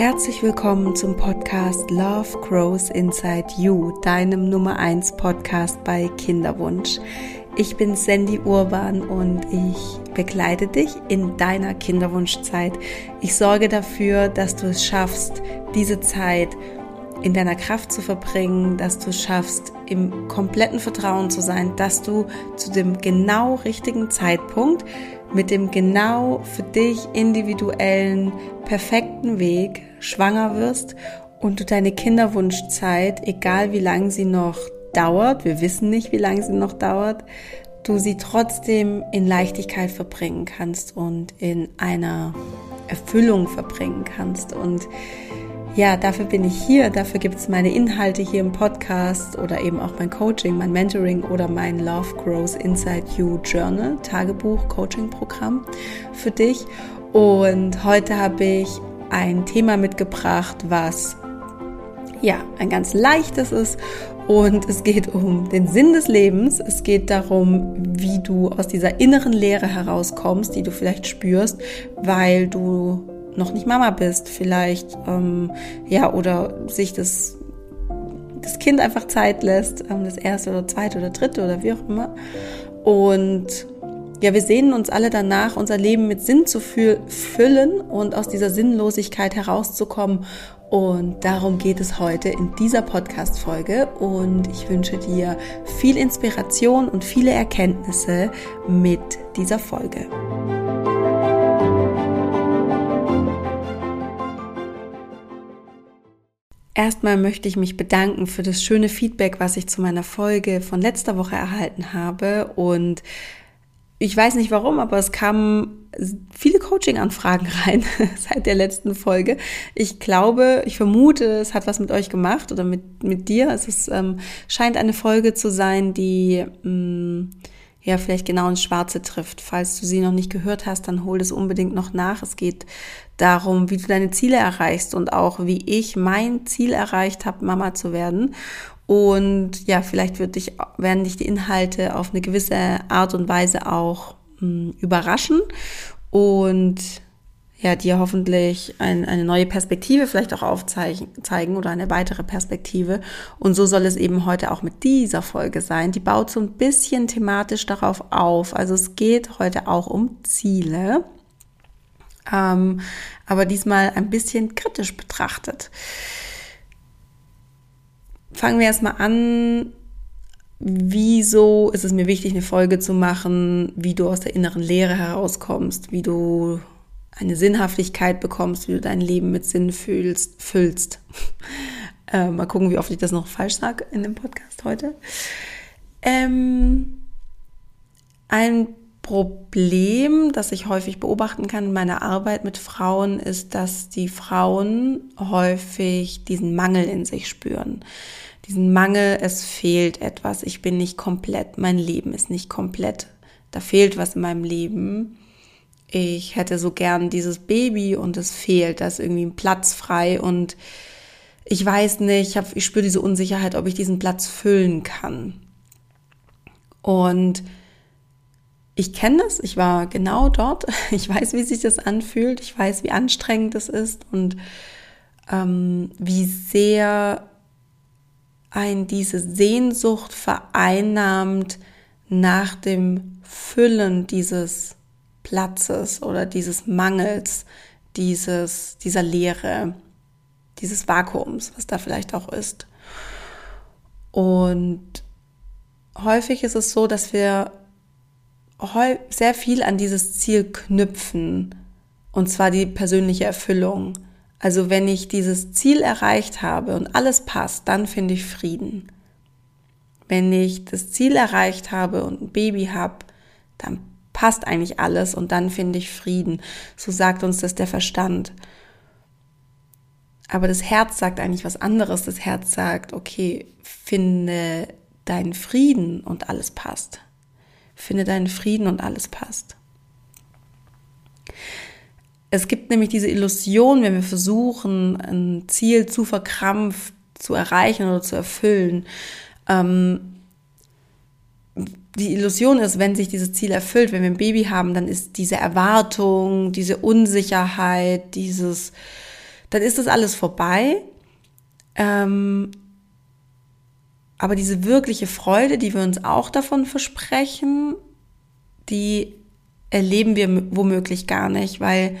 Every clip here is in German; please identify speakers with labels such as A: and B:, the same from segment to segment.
A: Herzlich willkommen zum Podcast Love Grows Inside You, deinem Nummer 1 Podcast bei Kinderwunsch. Ich bin Sandy Urban und ich begleite dich in deiner Kinderwunschzeit. Ich sorge dafür, dass du es schaffst, diese Zeit in deiner Kraft zu verbringen, dass du es schaffst, im kompletten Vertrauen zu sein, dass du zu dem genau richtigen Zeitpunkt mit dem genau für dich individuellen, perfekten Weg schwanger wirst und du deine Kinderwunschzeit, egal wie lange sie noch dauert, wir wissen nicht, wie lange sie noch dauert, du sie trotzdem in Leichtigkeit verbringen kannst und in einer Erfüllung verbringen kannst. Und ja, dafür bin ich hier, dafür gibt es meine Inhalte hier im Podcast oder eben auch mein Coaching, mein Mentoring oder mein Love Grows Inside You Journal, Tagebuch, Coaching-Programm für dich. Und heute habe ich ein Thema mitgebracht, was ja ein ganz leichtes ist und es geht um den Sinn des Lebens. Es geht darum, wie du aus dieser inneren Leere herauskommst, die du vielleicht spürst, weil du noch nicht Mama bist, vielleicht, ähm, ja, oder sich das, das Kind einfach Zeit lässt, ähm, das erste oder zweite oder dritte oder wie auch immer. Und ja, wir sehnen uns alle danach, unser Leben mit Sinn zu füllen und aus dieser Sinnlosigkeit herauszukommen. Und darum geht es heute in dieser Podcast-Folge. Und ich wünsche dir viel Inspiration und viele Erkenntnisse mit dieser Folge. Erstmal möchte ich mich bedanken für das schöne Feedback, was ich zu meiner Folge von letzter Woche erhalten habe. Und ich weiß nicht warum, aber es kamen viele Coaching-Anfragen rein seit der letzten Folge. Ich glaube, ich vermute, es hat was mit euch gemacht oder mit, mit dir. Es ist, ähm, scheint eine Folge zu sein, die mh, mm, ja vielleicht genau ins Schwarze trifft. Falls du sie noch nicht gehört hast, dann hol es unbedingt noch nach. Es geht darum, wie du deine Ziele erreichst und auch wie ich mein Ziel erreicht habe, Mama zu werden. Und ja, vielleicht wird dich, werden dich die Inhalte auf eine gewisse Art und Weise auch mh, hm, überraschen und ja, dir hoffentlich ein, eine neue Perspektive vielleicht auch aufzeigen oder eine weitere Perspektive. Und so soll es eben heute auch mit dieser Folge sein. Die baut so ein bisschen thematisch darauf auf. Also es geht heute auch um Ziele, ähm, aber diesmal ein bisschen kritisch betrachtet. Fangen wir erstmal an. Wieso ist es mir wichtig, eine Folge zu machen, wie du aus der inneren Leere herauskommst, wie du eine Sinnhaftigkeit bekommst, wie du dein Leben mit Sinn fühlst, füllst. äh, mal gucken, wie oft ich das noch falsch sage in dem Podcast heute. Ähm, ein Problem, das ich häufig beobachten kann in meiner Arbeit mit Frauen, ist, dass die Frauen häufig diesen Mangel in sich spüren. Diesen Mangel, es fehlt etwas, ich bin nicht komplett, mein Leben ist nicht komplett, da fehlt was in meinem Leben ich hätte so gern dieses Baby und es fehlt, da ist irgendwie ein Platz frei und ich weiß nicht, ich, hab, ich spüre diese Unsicherheit, ob ich diesen Platz füllen kann. Und ich kenne das, ich war genau dort, ich weiß, wie sich das anfühlt, ich weiß, wie anstrengend es ist und ähm, wie sehr ein diese Sehnsucht vereinnahmt nach dem Füllen dieses Platzes oder dieses Mangels, dieses, dieser Leere, dieses Vakuums, was da vielleicht auch ist. Und häufig ist es so, dass wir sehr viel an dieses Ziel knüpfen, und zwar die persönliche Erfüllung. Also wenn ich dieses Ziel erreicht habe und alles passt, dann finde ich Frieden. Wenn ich das Ziel erreicht habe und ein Baby habe, dann passt eigentlich alles und dann finde ich Frieden. So sagt uns das der Verstand. Aber das Herz sagt eigentlich was anderes. Das Herz sagt, okay, finde deinen Frieden und alles passt. Finde deinen Frieden und alles passt. Es gibt nämlich diese Illusion, wenn wir versuchen, ein Ziel zu verkrampft zu erreichen oder zu erfüllen, ähm, die Illusion ist, wenn sich dieses Ziel erfüllt, wenn wir ein Baby haben, dann ist diese Erwartung, diese Unsicherheit, dieses, dann ist das alles vorbei. Ähm, aber diese wirkliche Freude, die wir uns auch davon versprechen, die erleben wir womöglich gar nicht, weil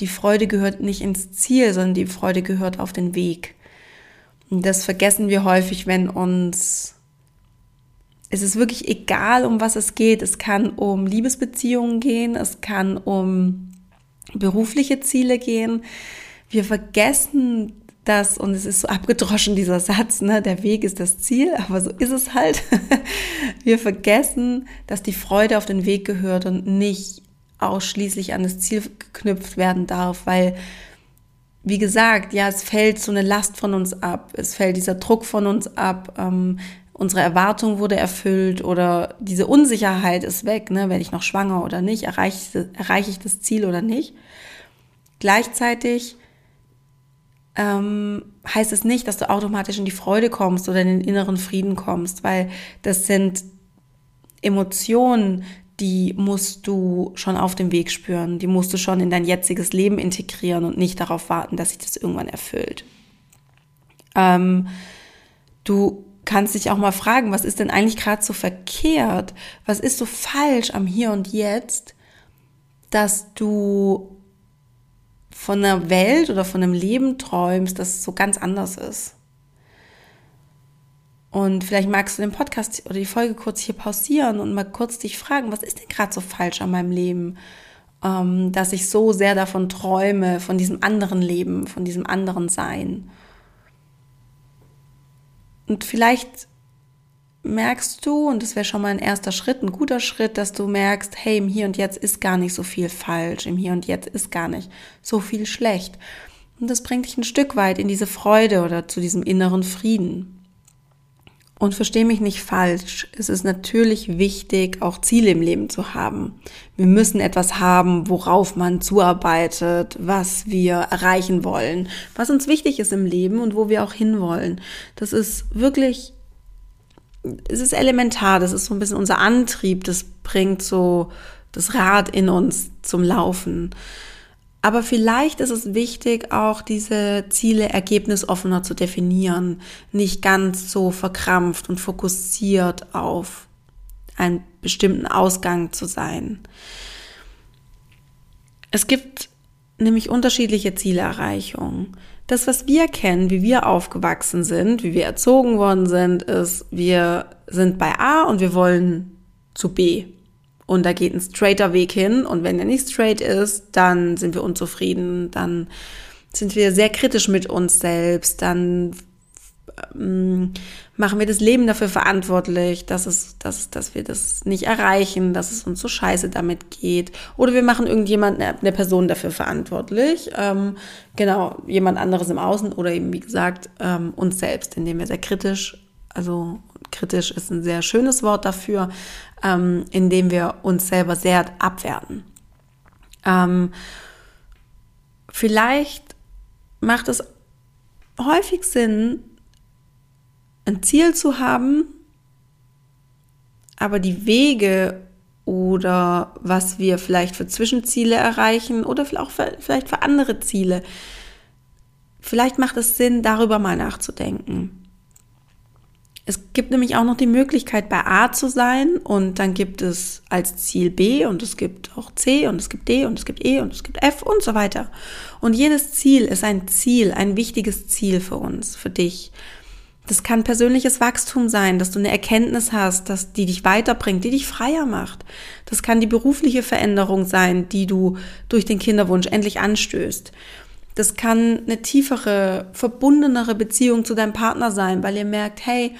A: die Freude gehört nicht ins Ziel, sondern die Freude gehört auf den Weg. Und das vergessen wir häufig, wenn uns es ist wirklich egal, um was es geht. Es kann um Liebesbeziehungen gehen, es kann um berufliche Ziele gehen. Wir vergessen das, und es ist so abgedroschen, dieser Satz, ne, der Weg ist das Ziel, aber so ist es halt. Wir vergessen, dass die Freude auf den Weg gehört und nicht ausschließlich an das Ziel geknüpft werden darf, weil, wie gesagt, ja, es fällt so eine Last von uns ab, es fällt dieser Druck von uns ab, ähm, unsere Erwartung wurde erfüllt oder diese Unsicherheit ist weg, ne? werde ich noch schwanger oder nicht, erreiche, erreiche ich das Ziel oder nicht. Gleichzeitig ähm, heißt es nicht, dass du automatisch in die Freude kommst oder in den inneren Frieden kommst, weil das sind Emotionen, die musst du schon auf dem Weg spüren, die musst du schon in dein jetziges Leben integrieren und nicht darauf warten, dass sich das irgendwann erfüllt. Ähm, du kannst dich auch mal fragen, was ist denn eigentlich gerade so verkehrt? Was ist so falsch am Hier und Jetzt, dass du von einer Welt oder von einem Leben träumst, das so ganz anders ist? Und vielleicht magst du den Podcast oder die Folge kurz hier pausieren und mal kurz dich fragen, was ist denn gerade so falsch an meinem Leben, ähm, dass ich so sehr davon träume, von diesem anderen Leben, von diesem anderen Sein. Und vielleicht merkst du, und das wäre schon mal ein erster Schritt, ein guter Schritt, dass du merkst, hey, im Hier und Jetzt ist gar nicht so viel falsch, im Hier und Jetzt ist gar nicht so viel schlecht. Und das bringt dich ein Stück weit in diese Freude oder zu diesem inneren Frieden. Und verstehe mich nicht falsch, es ist natürlich wichtig, auch Ziele im Leben zu haben. Wir müssen etwas haben, worauf man zuarbeitet, was wir erreichen wollen, was uns wichtig ist im Leben und wo wir auch hinwollen. Das ist wirklich, es ist elementar, das ist so ein bisschen unser Antrieb, das bringt so das Rad in uns zum Laufen. Aber vielleicht ist es wichtig, auch diese Ziele ergebnisoffener zu definieren, nicht ganz so verkrampft und fokussiert auf einen bestimmten Ausgang zu sein. Es gibt nämlich unterschiedliche Zielerreichungen. Das, was wir kennen, wie wir aufgewachsen sind, wie wir erzogen worden sind, ist, wir sind bei A und wir wollen zu B. Und da geht ein straighter Weg hin. Und wenn er nicht straight ist, dann sind wir unzufrieden. Dann sind wir sehr kritisch mit uns selbst. Dann machen wir das Leben dafür verantwortlich, dass, es, dass, dass wir das nicht erreichen, dass es uns so scheiße damit geht. Oder wir machen irgendjemand, eine, eine Person dafür verantwortlich. Ähm, genau, jemand anderes im Außen oder eben, wie gesagt, ähm, uns selbst, indem wir sehr kritisch, also kritisch ist ein sehr schönes Wort dafür, ähm, indem wir uns selber sehr abwerten. Ähm, vielleicht macht es häufig Sinn, ein Ziel zu haben, aber die Wege oder was wir vielleicht für Zwischenziele erreichen oder auch für, vielleicht für andere Ziele, vielleicht macht es Sinn, darüber mal nachzudenken. Es gibt nämlich auch noch die Möglichkeit, bei A zu sein und dann gibt es als Ziel B und es gibt auch C und es gibt D und es gibt E und es gibt F und so weiter. Und jedes Ziel ist ein Ziel, ein wichtiges Ziel für uns, für dich. Das kann persönliches Wachstum sein, dass du eine Erkenntnis hast, dass die dich weiterbringt, die dich freier macht. Das kann die berufliche Veränderung sein, die du durch den Kinderwunsch endlich anstößt. Das kann eine tiefere, verbundenere Beziehung zu deinem Partner sein, weil ihr merkt, hey,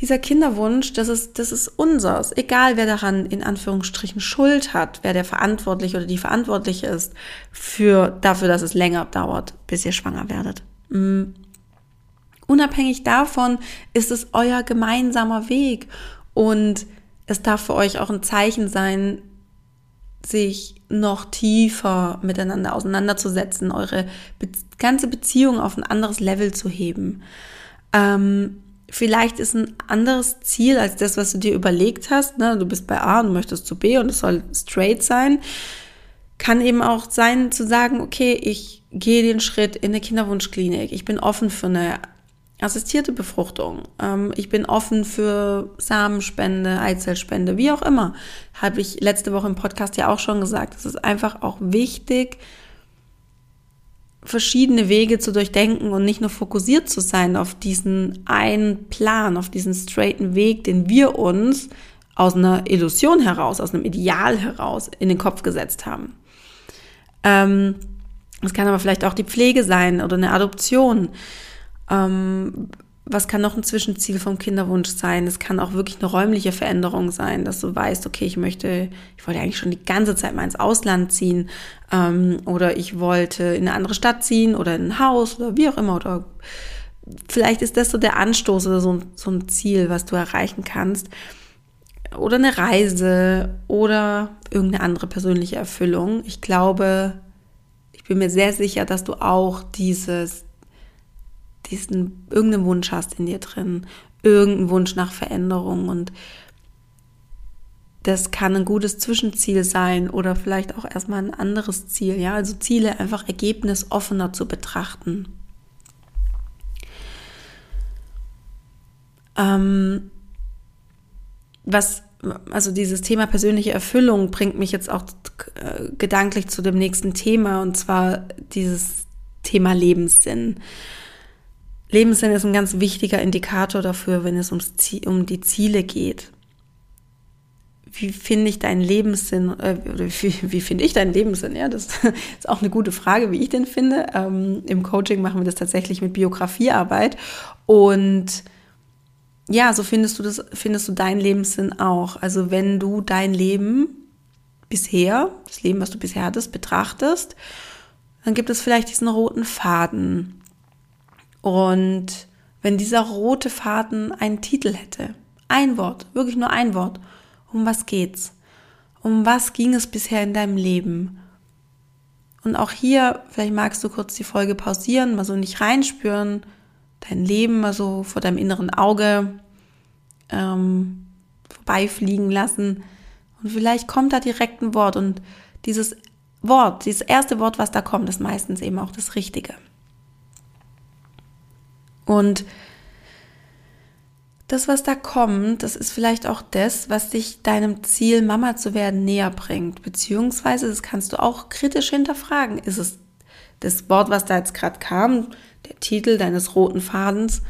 A: dieser Kinderwunsch, das ist, das ist unseres. Egal, wer daran in Anführungsstrichen Schuld hat, wer der verantwortlich oder die verantwortliche ist für, dafür, dass es länger dauert, bis ihr schwanger werdet. Mhm. Unabhängig davon ist es euer gemeinsamer Weg und es darf für euch auch ein Zeichen sein, sich noch tiefer miteinander auseinanderzusetzen, eure be ganze Beziehung auf ein anderes Level zu heben. Ähm, vielleicht ist ein anderes Ziel als das, was du dir überlegt hast. Ne? Du bist bei A und möchtest zu B und es soll straight sein. kann eben auch sein zu sagen, okay, ich gehe den Schritt in eine Kinderwunschklinik. Ich bin offen für eine assistierte Befruchtung. Ähm, ich bin offen für Samenspende, Eizellspende, wie auch immer. Habe ich letzte Woche im Podcast ja auch schon gesagt. Es ist einfach auch wichtig, verschiedene Wege zu durchdenken und nicht nur fokussiert zu sein auf diesen einen Plan, auf diesen straighten Weg, den wir uns aus einer Illusion heraus, aus einem Ideal heraus in den Kopf gesetzt haben. Ähm, es kann aber vielleicht auch die Pflege sein oder eine Adoption. Ähm, was kann noch ein Zwischenziel vom Kinderwunsch sein? Es kann auch wirklich eine räumliche Veränderung sein, dass du weißt, okay, ich möchte, ich wollte eigentlich schon die ganze Zeit mal ins Ausland ziehen ähm, oder ich wollte in eine andere Stadt ziehen oder in ein Haus oder wie auch immer oder vielleicht ist das so der Anstoß oder so, so ein Ziel, was du erreichen kannst oder eine Reise oder irgendeine andere persönliche Erfüllung. Ich glaube, ich bin mir sehr sicher, dass du auch dieses, diesen irgendeinen Wunsch hast in dir drin, irgendeinen Wunsch nach Veränderung und das kann ein gutes Zwischenziel sein oder vielleicht auch erstmal ein anderes Ziel, ja, also Ziele einfach ergebnisoffener zu betrachten. Ähm, was, also dieses Thema persönliche Erfüllung bringt mich jetzt auch äh, gedanklich zu dem nächsten Thema und zwar dieses Thema Lebenssinn. Lebenssinn ist ein ganz wichtiger Indikator dafür, wenn es ums Ziel, um die Ziele geht. Wie finde ich deinen Lebenssinn, äh, oder wie, wie finde ich deinen Lebenssinn? Ja, das ist auch eine gute Frage, wie ich den finde. Ähm, Im Coaching machen wir das tatsächlich mit Biografiearbeit und ja, so findest du das, findest du deinen Lebenssinn auch. Also wenn du dein Leben bisher, das Leben, was du bisher hattest, betrachtest, dann gibt es vielleicht diesen roten Faden. Und wenn dieser rote Faden einen Titel hätte, ein Wort, wirklich nur ein Wort, um was geht's? Um was ging es bisher in deinem Leben? Und auch hier, vielleicht magst du kurz die Folge pausieren, mal so nicht reinspüren, dein Leben mal so vor deinem inneren Auge ähm, vorbeifliegen lassen. Und vielleicht kommt da direkt ein Wort. Und dieses Wort, dieses erste Wort, was da kommt, ist meistens eben auch das Richtige. Und das, was da kommt, das ist vielleicht auch das, was dich deinem Ziel, Mama zu werden, näher bringt. Beziehungsweise, das kannst du auch kritisch hinterfragen. Ist es das Wort, was da jetzt gerade kam, der Titel deines roten Fadens,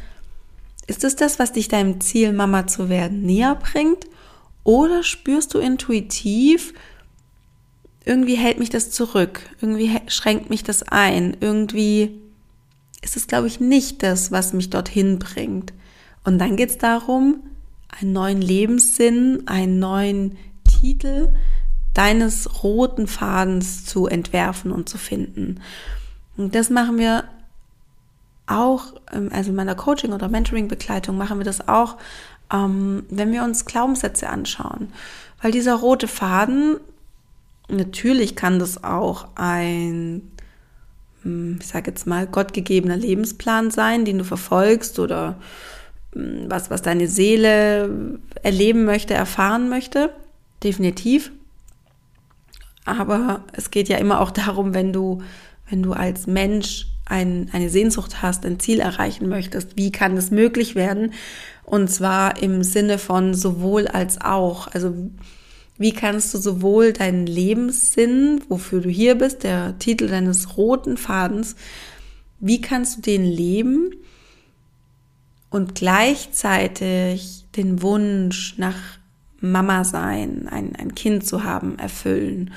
A: ist es das, was dich deinem Ziel, Mama zu werden, näher bringt? Oder spürst du intuitiv, irgendwie hält mich das zurück, irgendwie schränkt mich das ein, irgendwie ist es, glaube ich, nicht das, was mich dorthin bringt. Und dann geht es darum, einen neuen Lebenssinn, einen neuen Titel deines roten Fadens zu entwerfen und zu finden. Und das machen wir auch, ähm, also in meiner Coaching- oder Mentoring-Begleitung machen wir das auch, ähm, wenn wir uns Glaubenssätze anschauen. Weil dieser rote Faden, natürlich kann das auch ein, ich sage jetzt mal, gottgegebener Lebensplan sein, den du verfolgst oder hm, was, was deine Seele erleben möchte, erfahren möchte. Definitiv. Aber es geht ja immer auch darum, wenn du, wenn du als Mensch ein, eine Sehnsucht hast, ein Ziel erreichen möchtest, wie kann das möglich werden? Und zwar im Sinne von sowohl als auch. Also wie kannst du sowohl deinen Lebenssinn, wofür du hier bist, der Titel deines roten Fadens, wie kannst du den leben und gleichzeitig den Wunsch nach Mama sein, ein, ein Kind zu haben, erfüllen?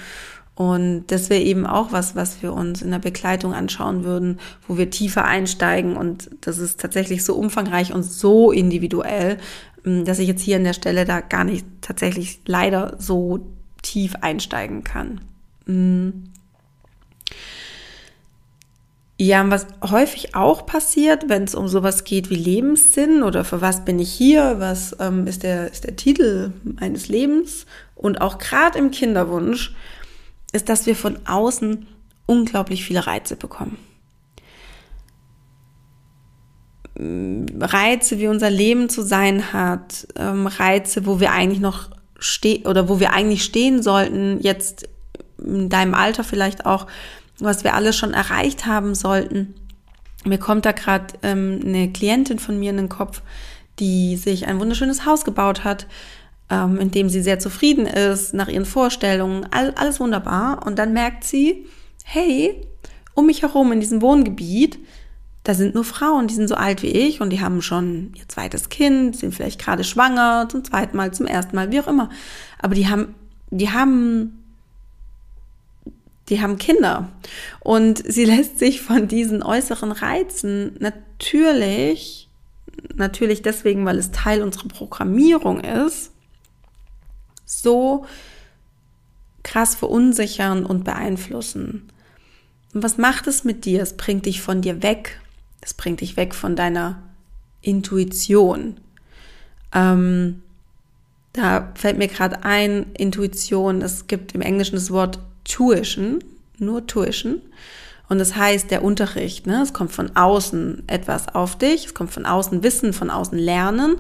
A: Und das wäre eben auch was, was wir uns in der Begleitung anschauen würden, wo wir tiefer einsteigen. Und das ist tatsächlich so umfangreich und so individuell, dass ich jetzt hier an der Stelle da gar nicht tatsächlich leider so tief einsteigen kann. Mm. Ja, was häufig auch passiert, wenn es um sowas geht wie Lebenssinn oder für was bin ich hier, was ähm, ist, der, ist der Titel meines Lebens und auch gerade im Kinderwunsch, ist, dass wir von außen unglaublich viele Reize bekommen. Reize, wie unser Leben zu sein hat, ähm, Reize, wo wir eigentlich noch stehen oder wo wir eigentlich stehen sollten, jetzt in deinem Alter vielleicht auch, was wir alle schon erreicht haben sollten. Mir kommt da gerade ähm, eine Klientin von mir in den Kopf, die sich ein wunderschönes Haus gebaut hat, ähm, in dem sie sehr zufrieden ist, nach ihren Vorstellungen, all, alles wunderbar. Und dann merkt sie, hey, um mich herum in diesem Wohngebiet, da sind nur Frauen, die sind so alt wie ich und die haben schon ihr zweites Kind, sind vielleicht gerade schwanger, zum zweiten Mal, zum ersten Mal, wie auch immer. Aber die haben, die haben, die haben Kinder. Und sie lässt sich von diesen äußeren Reizen natürlich, natürlich deswegen, weil es Teil unserer Programmierung ist, so krass verunsichern und beeinflussen. Und was macht es mit dir? Es bringt dich von dir weg. Es bringt dich weg von deiner Intuition. Ähm, da fällt mir gerade ein, Intuition, es gibt im Englischen das Wort Tuition, nur Tuition. Und das heißt der Unterricht. Ne? Es kommt von außen etwas auf dich, es kommt von außen Wissen, von außen Lernen.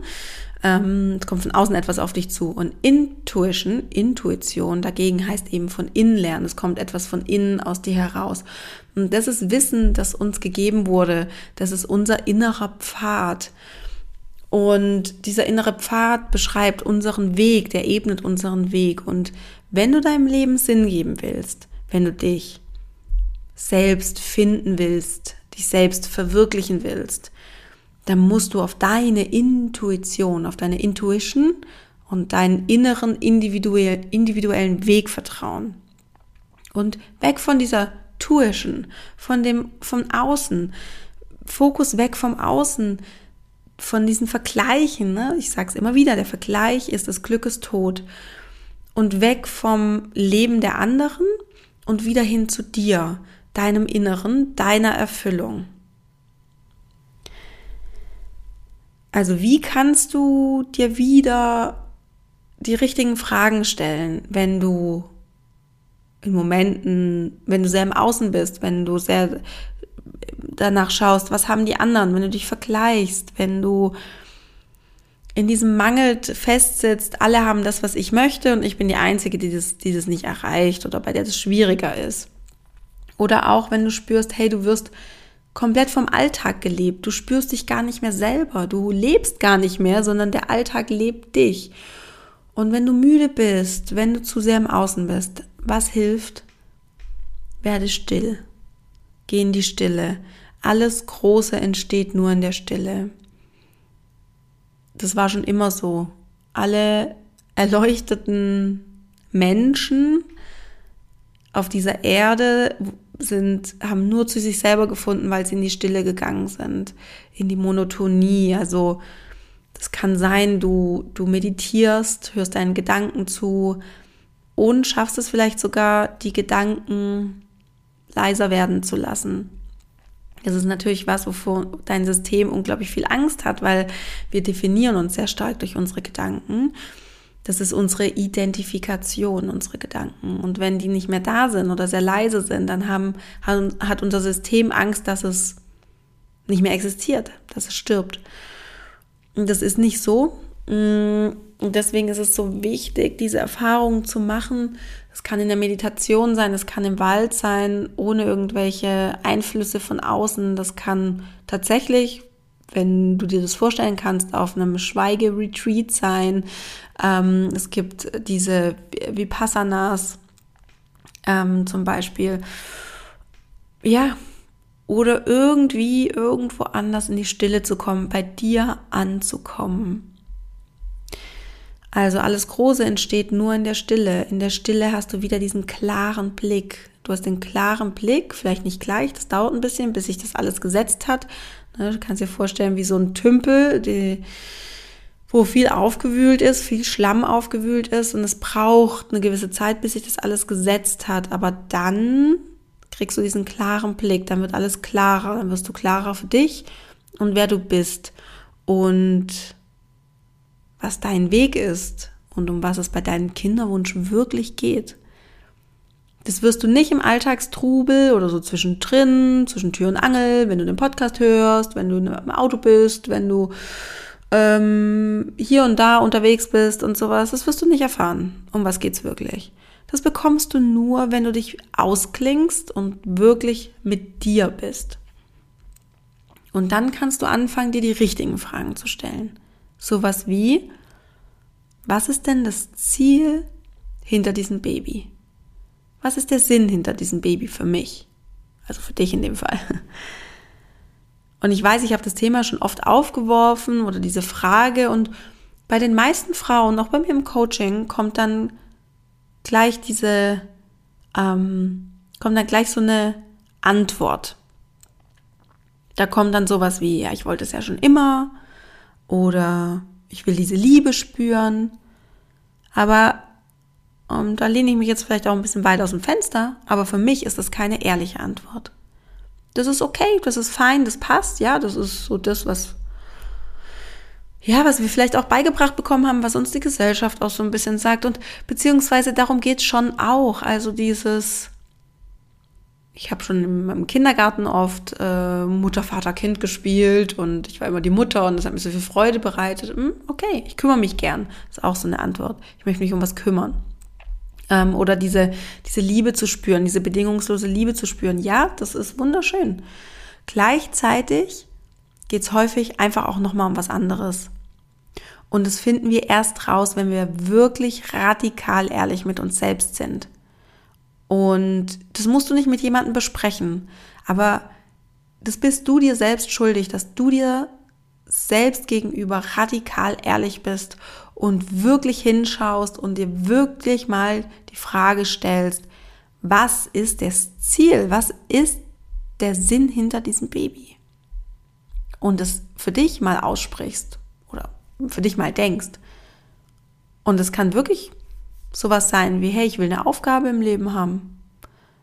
A: Ähm, es kommt von außen etwas auf dich zu. Und Intuition, Intuition dagegen heißt eben von innen lernen. Es kommt etwas von innen aus dir heraus. Und das ist Wissen, das uns gegeben wurde. Das ist unser innerer Pfad. Und dieser innere Pfad beschreibt unseren Weg, der ebnet unseren Weg. Und wenn du deinem Leben Sinn geben willst, wenn du dich selbst finden willst, dich selbst verwirklichen willst, dann musst du auf deine Intuition, auf deine Intuition und deinen inneren individuell, individuellen Weg vertrauen. Und weg von dieser Tuition, von dem, von außen, Fokus weg vom Außen, von diesen Vergleichen, ne? ich sag's immer wieder, der Vergleich ist das Glückes Tod. Und weg vom Leben der anderen und wieder hin zu dir, deinem Inneren, deiner Erfüllung. Also wie kannst du dir wieder die richtigen Fragen stellen, wenn du in Momenten, wenn du sehr im Außen bist, wenn du sehr danach schaust, was haben die anderen, wenn du dich vergleichst, wenn du in diesem Mangel festsitzt, alle haben das, was ich möchte und ich bin die Einzige, die das, die das nicht erreicht oder bei der das schwieriger ist. Oder auch, wenn du spürst, hey, du wirst komplett vom Alltag gelebt. Du spürst dich gar nicht mehr selber. Du lebst gar nicht mehr, sondern der Alltag lebt dich. Und wenn du müde bist, wenn du zu sehr im Außen bist, was hilft? Werde still. Geh in die Stille. Alles Große entsteht nur in der Stille. Das war schon immer so. Alle erleuchteten Menschen auf dieser Erde sind, haben nur zu sich selber gefunden, weil sie in die Stille gegangen sind, in die Monotonie. Also das kann sein, du, du meditierst, hörst deinen Gedanken zu und schaffst es vielleicht sogar, die Gedanken leiser werden zu lassen. Das ist natürlich was, wovor dein System unglaublich viel Angst hat, weil wir definieren uns sehr stark durch unsere Gedanken. Das ist unsere Identifikation, unsere Gedanken. Und wenn die nicht mehr da sind oder sehr leise sind, dann haben, hat unser System Angst, dass es nicht mehr existiert, dass es stirbt. Und das ist nicht so. Mm, und deswegen ist es so wichtig, diese Erfahrungen zu machen. Es kann in der Meditation sein, es kann im Wald sein, ohne irgendwelche Einflüsse von außen. Das kann tatsächlich wenn du dir das vorstellen kannst, auf einem Schweigeretreat sein. Ähm, es gibt diese Vipassanas ähm, zum Beispiel. Ja, oder irgendwie irgendwo anders in die Stille zu kommen, bei dir anzukommen. Also alles Große entsteht nur in der Stille. In der Stille hast du wieder diesen klaren Blick. Du hast den klaren Blick, vielleicht nicht gleich, das dauert ein bisschen, bis sich das alles gesetzt hat, Ne, du kannst dir vorstellen, wie so ein Tümpel, die, wo viel aufgewühlt ist, viel Schlamm aufgewühlt ist und es braucht eine gewisse Zeit, bis sich das alles gesetzt hat. Aber dann kriegst du diesen klaren Blick, dann wird alles klarer, dann wirst du klarer für dich und wer du bist und was dein Weg ist und um was es bei deinem Kinderwunsch wirklich geht. Das wirst du nicht im Alltagstrubel oder so zwischendrin, zwischen Tür und Angel, wenn du den Podcast hörst, wenn du im Auto bist, wenn du ähm, hier und da unterwegs bist und sowas, das wirst du nicht erfahren. Um was geht's wirklich? Das bekommst du nur, wenn du dich ausklingst und wirklich mit dir bist. Und dann kannst du anfangen, dir die richtigen Fragen zu stellen. Sowas wie, was ist denn das Ziel hinter diesem Baby? Was ist der Sinn hinter diesem Baby für mich? Also für dich in dem Fall. Und ich weiß, ich habe das Thema schon oft aufgeworfen oder diese Frage und bei den meisten Frauen, auch bei mir im Coaching, kommt dann gleich diese, ähm, kommt dann gleich so eine Antwort. Da kommt dann sowas wie, ja, ich wollte es ja schon immer oder ich will diese Liebe spüren. Aber um, da lehne ich mich jetzt vielleicht auch ein bisschen weit aus dem Fenster, aber für mich ist das keine ehrliche Antwort. Das ist okay, das ist fein, das passt, ja, das ist so das, was ja, was wir vielleicht auch beigebracht bekommen haben, was uns die Gesellschaft auch so ein bisschen sagt. Und beziehungsweise darum geht's schon auch. Also dieses, ich habe schon im Kindergarten oft äh, Mutter, Vater, Kind gespielt und ich war immer die Mutter und das hat mir so viel Freude bereitet. Hm, okay, ich kümmere mich gern. ist auch so eine Antwort. Ich möchte mich um was kümmern. Ähm, oder diese, diese Liebe zu spüren, diese bedingungslose Liebe zu spüren. Ja, das ist wunderschön. Gleichzeitig geht's häufig einfach auch nochmal um was anderes. Und das finden wir erst raus, wenn wir wirklich radikal ehrlich mit uns selbst sind. Und das musst du nicht mit jemandem besprechen, aber das bist du dir selbst schuldig, dass du dir selbst gegenüber radikal ehrlich bist und wirklich hinschaust und dir wirklich mal die Frage stellst, was ist das Ziel? Was ist der Sinn hinter diesem Baby? Und es für dich mal aussprichst für dich mal denkst. Und es kann wirklich sowas sein wie, hey, ich will eine Aufgabe im Leben haben.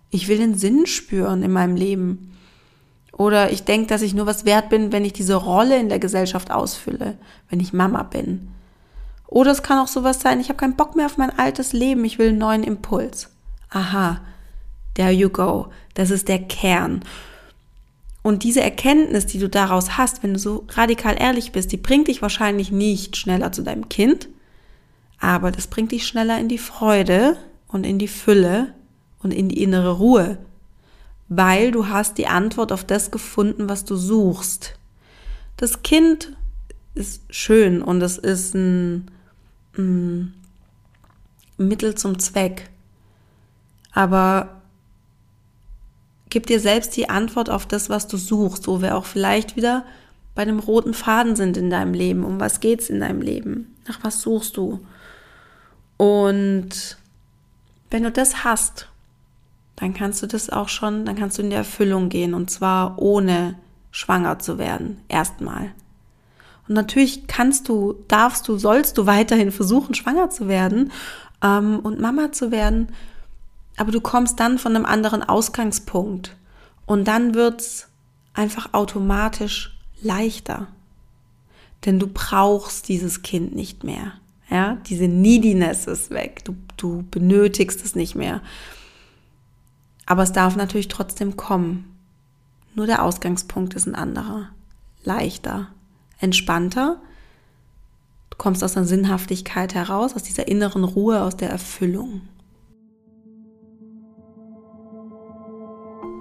A: Ich will den Sinn spüren in meinem Leben. Oder ich denke, dass ich nur was wert bin, wenn ich diese Rolle in der Gesellschaft ausfülle, wenn ich Mama bin. Oder es kann auch sowas sein, ich habe keinen Bock mehr auf mein altes Leben, ich will einen neuen Impuls. Aha, there you go. Das ist der Kern. Und diese Erkenntnis, die du daraus hast, wenn du so radikal ehrlich bist, die bringt dich wahrscheinlich nicht schneller zu deinem Kind, aber das bringt dich schneller in die Freude und in die Fülle und in die innere Ruhe, weil du hast die Antwort auf das gefunden, was du suchst. Das Kind ist schön und es ist ein, ein Mittel zum Zweck. Aber Gib dir selbst die Antwort auf das, was du suchst, wo wir auch vielleicht wieder bei dem roten Faden sind in deinem Leben. Um was geht's in deinem Leben? Nach was suchst du? Und wenn du das hast, dann kannst du das auch schon, dann kannst du in die Erfüllung gehen und zwar ohne schwanger zu werden, erstmal. Und natürlich kannst du, darfst du, sollst du weiterhin versuchen, schwanger zu werden ähm, und Mama zu werden, aber du kommst dann von einem anderen Ausgangspunkt und dann wird's einfach automatisch leichter. Denn du brauchst dieses Kind nicht mehr. Ja, diese Neediness ist weg. Du, du benötigst es nicht mehr. Aber es darf natürlich trotzdem kommen. Nur der Ausgangspunkt ist ein anderer. Leichter, entspannter. Du kommst aus der Sinnhaftigkeit heraus, aus dieser inneren Ruhe, aus der Erfüllung.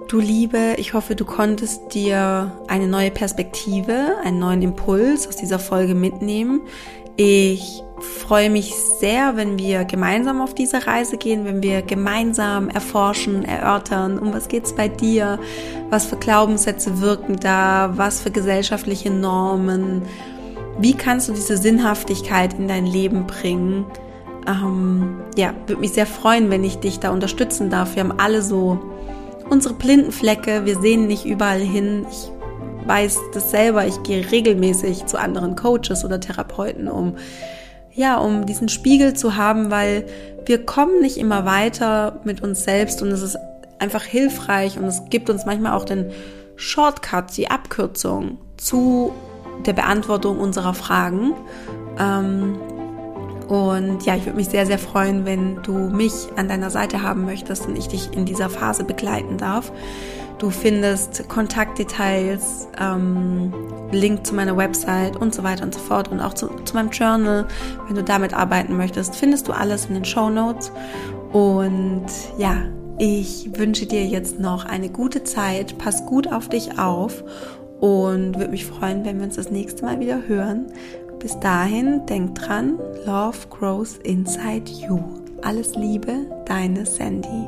A: Du Liebe, ich hoffe, du konntest dir eine neue Perspektive, einen neuen Impuls aus dieser Folge mitnehmen. Ich freue mich sehr, wenn wir gemeinsam auf diese Reise gehen, wenn wir gemeinsam erforschen, erörtern, um was geht's bei dir, was für Glaubenssätze wirken da, was für gesellschaftliche Normen, wie kannst du diese Sinnhaftigkeit in dein Leben bringen. Ähm, ja, würde mich sehr freuen, wenn ich dich da unterstützen darf. Wir haben alle so unsere blinden Flecke, wir sehen nicht überall hin. Ich weiß das selber, ich gehe regelmäßig zu anderen Coaches oder Therapeuten, um ja, um diesen Spiegel zu haben, weil wir kommen nicht immer weiter mit uns selbst und es ist einfach hilfreich und es gibt uns manchmal auch den Shortcut, die Abkürzung zu der Beantwortung unserer Fragen. Ähm, Und ja, ich würde mich sehr, sehr freuen, wenn du mich an deiner Seite haben möchtest und ich dich in dieser Phase begleiten darf. Du findest Kontaktdetails, ähm, Link zu meiner Website und so weiter und so fort und auch zu, zu meinem Journal, wenn du damit arbeiten möchtest, findest du alles in den Show Notes. Und ja, ich wünsche dir jetzt noch eine gute Zeit. Pass gut auf dich auf und würde mich freuen, wenn wir uns das nächste Mal wieder hören. Bis dahin, denk dran, Love grows inside you. Alles Liebe, deine Sandy.